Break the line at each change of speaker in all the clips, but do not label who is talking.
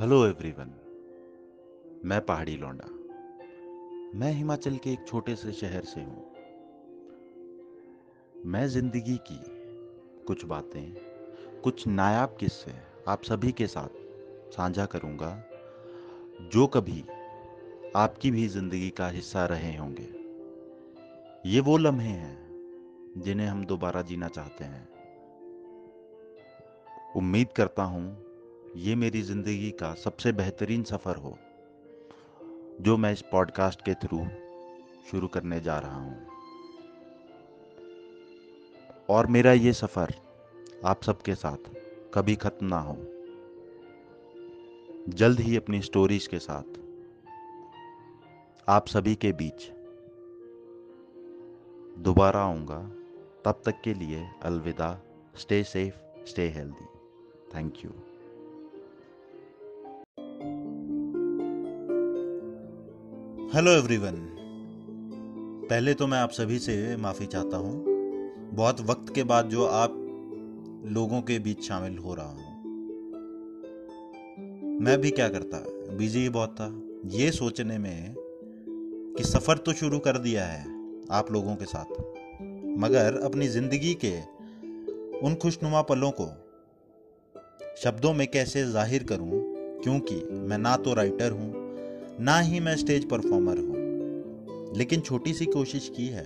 Hello everyone मैं पहाड़ी लौंडा। मैं हिमाचल के एक छोटे से शहर से हूँ। मैं ज़िंदगी की कुछ बातें, कुछ नायाब किस्से आप सभी के साथ साझा करूँगा, जो कभी आपकी भी ज़िंदगी का हिस्सा रहे होंगे। ये वो लम्हे हैं, जिन्हें हम दोबारा जीना चाहते हैं। उम्मीद करता हूँ ये मेरी ज़िंदगी का सबसे बेहतरीन सफ़र हो, जो मैं इस पॉडकास्ट के थ्रू शुरू करने जा रहा हूँ। और मेरा ये सफ़र आप सबके साथ कभी ख़त्म ना हो। जल्द ही अपनी स्टोरीज के साथ, आप सभी के बीच दोबारा आऊँगा। तब तक के लिए अलविदा। Stay safe, stay healthy. Thank you. Hello everyone पहले तो मैं आप सभी से माफ़ी चाहता हूँ। बहुत वक्त के बाद जो आप लोगों के बीच शामिल हो रहा हूँ। मैं भी क्या करता? बिज़ी ही बहुत था। ये सोचने में कि सफ़र तो शुरू कर दिया है आप लोगों के साथ। मगर अपनी ज़िंदगी के उन खुशनुमा पलों को शब्दों में कैसे ज़ाहिर करूँ? क्योंकि मैं ना तो राइटर हूँ ना ही मैं स्टेज परफॉर्मर हूँ। लेकिन छोटी सी कोशिश की है।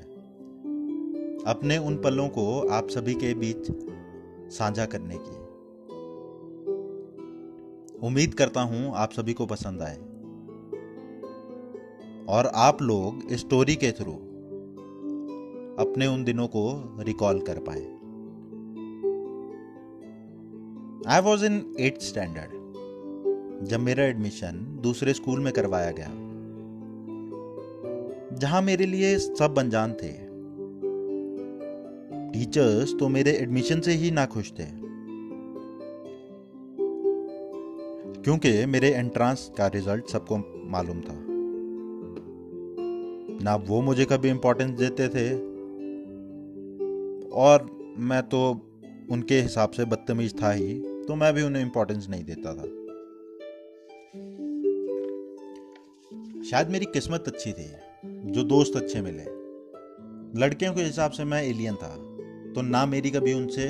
अपने उन पलों को आप सभी के बीच साझा करने की। उम्मीद करता हूँ आप सभी को पसंद आए। और आप लोग स्टोरी के थ्रू अपने उन दिनों को रिकॉल कर पाए। I was in eight standard जब मेरा एडमिशन दूसरे स्कूल में करवाया गया। जहाँ मेरे लिए सब अनजान थे। टीचर्स तो मेरे एडमिशन से ही ना खुश थे। क्योंकि मेरे एंट्रांस का रिज़ल्ट सबको मालूम था। ना वो मुझे कभी इंपॉर्टेंस देते थे। और मैं तो उनके हिसाब से बदतमीज था ही तो मैं भी उन्हें इंपॉर्टेंस नहीं देता था। शायद मेरी किस्मत अच्छी थी, जो दोस्त अच्छे मिले। लड़कियों के हिसाब से मैं एलियन था तो ना मेरी कभी उनसे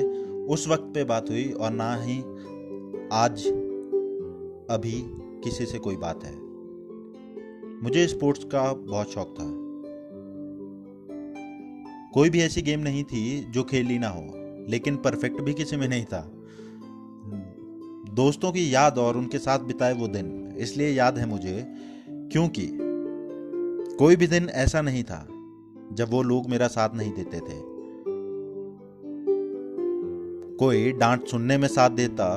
उस वक्त पे बात हुई और ना ही आज अभी किसी से कोई बात है। मुझे स्पोर्ट्स का बहुत शौक था। कोई भी ऐसी गेम नहीं थी जो खेली ना हो, लेकिन परफेक्ट भी किसी में नहीं था। दोस्तों की याद और उनके साथ बिताए वो दिन, इसलिए याद है मुझे क्योंकि कोई भी दिन ऐसा नहीं था जब वो लोग मेरा साथ नहीं देते थे। कोई डांट सुनने में साथ देता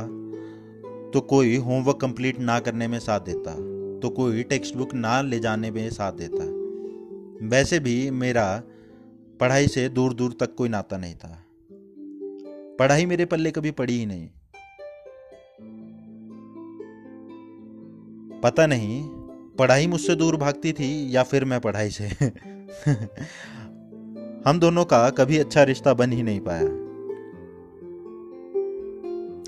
तो कोई होमवर्क कंप्लीट ना करने में साथ देता तो कोई टेक्स्ट बुक ना ले जाने में साथ देता। वैसे भी मेरा पढ़ाई से दूर दूर तक कोई नाता नहीं था। पढ़ाई मेरे पल्ले कभी पड़ी ही नहीं। पता नहीं पढ़ाई मुझसे दूर भागती थी या फिर मैं पढ़ाई से? हम दोनों का कभी अच्छा रिश्ता बन ही नहीं पाया।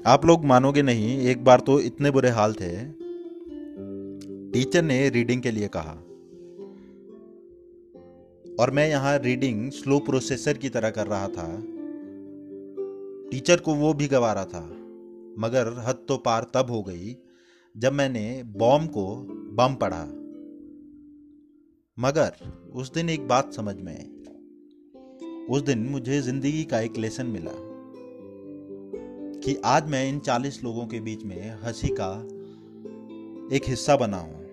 आप लोग मानोगे नहीं, एक बार तो इतने बुरे हाल थे। टीचर ने रीडिंग के लिए कहा। और मैं यहाँ रीडिंग स्लो प्रोसेसर की तरह कर रहा था। टीचर को वो भी गवा रहा था। मगर हद तो पार तब हो गई जब मैंने बॉम्ब को बम पढ़ा मगर उस दिन एक बात समझ में आई। उस दिन मुझे ज़िंदगी का एक लेसन मिला कि आज मैं इन चालीस लोगों के बीच में हँसी का एक हिस्सा बना हूँ।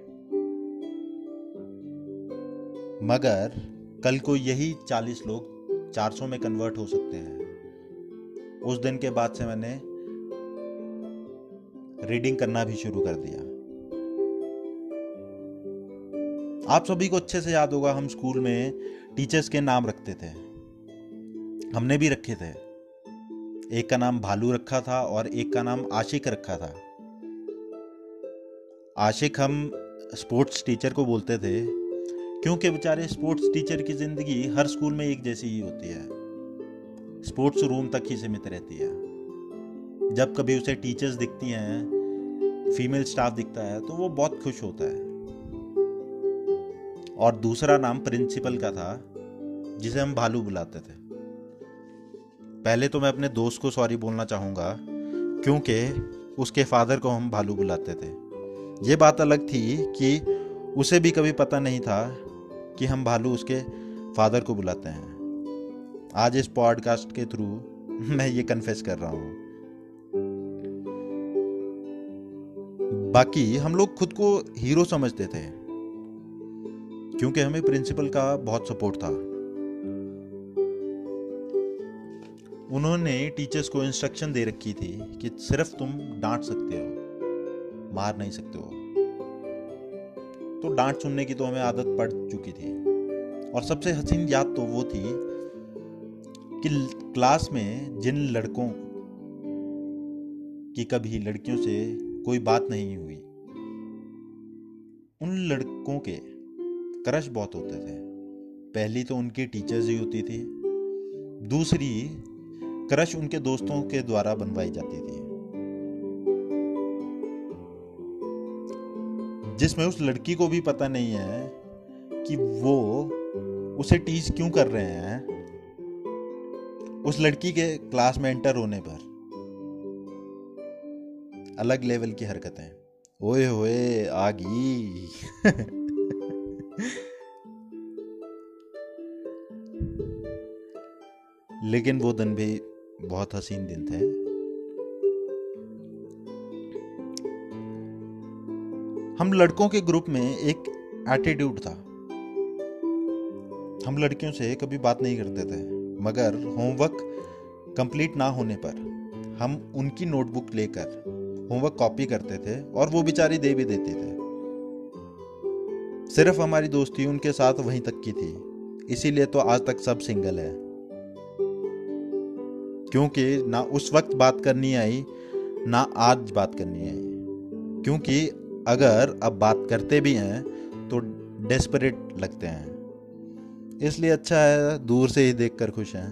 मगर कल को यही चालीस लोग चार सौ में कन्वर्ट हो सकते हैं। उस दिन के बाद से मैंने रीडिंग करना भी शुरू कर दिया। आप सभी को अच्छे से याद होगा, हम स्कूल में टीचर्स के नाम रखते थे। हमने भी रखे थे। एक का नाम भालू रखा था और एक का नाम आशिक रखा था। आशिक हम स्पोर्ट्स टीचर को बोलते थे, क्योंकि बेचारे स्पोर्ट्स टीचर की ज़िंदगी हर स्कूल में एक जैसी ही होती है। स्पोर्ट्स रूम तक ही सीमित रहती है। जब कभी उसे टीचर्स दिखती हैं फीमेल स्टाफ दिखता है तो वो बहुत खुश होता है। और दूसरा नाम प्रिंसिपल का था, जिसे हम भालू बुलाते थे। पहले तो मैं अपने दोस्त को सॉरी बोलना चाहूँगा, क्योंकि उसके फादर को हम भालू बुलाते थे। ये बात अलग थी कि उसे भी कभी पता नहीं था कि हम भालू उसके फादर को बुलाते हैं। आज इस पॉडकास्ट के थ्रू मैं ये कन्फेस कर रहा हूँ। बाकी हम लोग खुद को हीरो समझते थे। क्योंकि हमें प्रिंसिपल का बहुत सपोर्ट था। उन्होंने टीचर्स को इंस्ट्रक्शन दे रखी थी कि सिर्फ़ तुम डांट सकते हो, मार नहीं सकते हो। तो डांट सुनने की तो हमें आदत पड़ चुकी थी। और सबसे हसीन याद तो वो थी कि क्लास में जिन लड़कों की कभी लड़कियों से कोई बात नहीं हुई, उन लड़कों के क्रश बहुत होते थे। पहली तो उनकी टीचर्स ही होती थी। दूसरी, क्रश उनके दोस्तों के द्वारा बनवाई जाती थी। जिसमें उस लड़की को भी पता नहीं है कि वो उसे टीच क्यों कर रहे हैं। उस लड़की के क्लास में एंटर होने पर अलग लेवल की हरकतें। ओए होए आ गई लेकिन वो दिन भी बहुत हसीन दिन थे। हम लड़कों के ग्रुप में एक एटीट्यूड था। हम लड़कियों से कभी बात नहीं करते थे, मगर होमवर्क कंप्लीट ना होने पर हम उनकी नोटबुक लेकर होमवर्क कॉपी करते थे और वो बेचारी दे भी देते थे। सिर्फ़ हमारी दोस्ती उनके साथ वहीं तक की थी। इसीलिए तो आज तक सब सिंगल है। क्योंकि ना उस वक्त बात करनी आई, ना आज बात करनी आई। क्योंकि अगर अब बात करते भी हैं तो डेस्परेट लगते हैं। इसलिए अच्छा है, दूर से ही देखकर खुश हैं।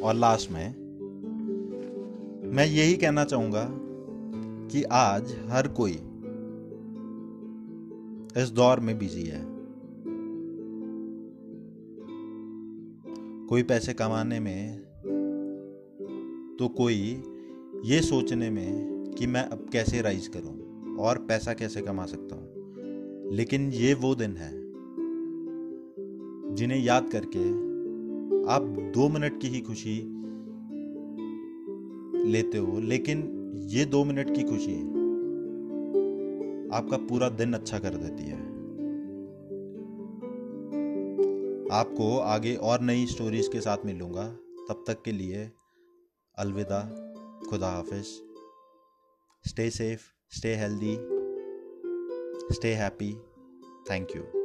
और लास्ट में, मैं यही कहना चाहूँगा कि आज हर कोई इस दौर में बिज़ी है। कोई पैसे कमाने में तो कोई ये सोचने में कि मैं अब कैसे राइज करूँ और पैसा कैसे कमा सकता हूँ। लेकिन ये वो दिन है, जिन्हें याद करके आप दो मिनट की ही खुशी लेते हो। लेकिन ये दो मिनट की खुशी आपका पूरा दिन अच्छा कर देती है। आपको आगे और नई स्टोरीज के साथ मिलूँगा। तब तक के लिए अलविदा, खुदा हाफिज। Stay safe stay healthy stay happy thank you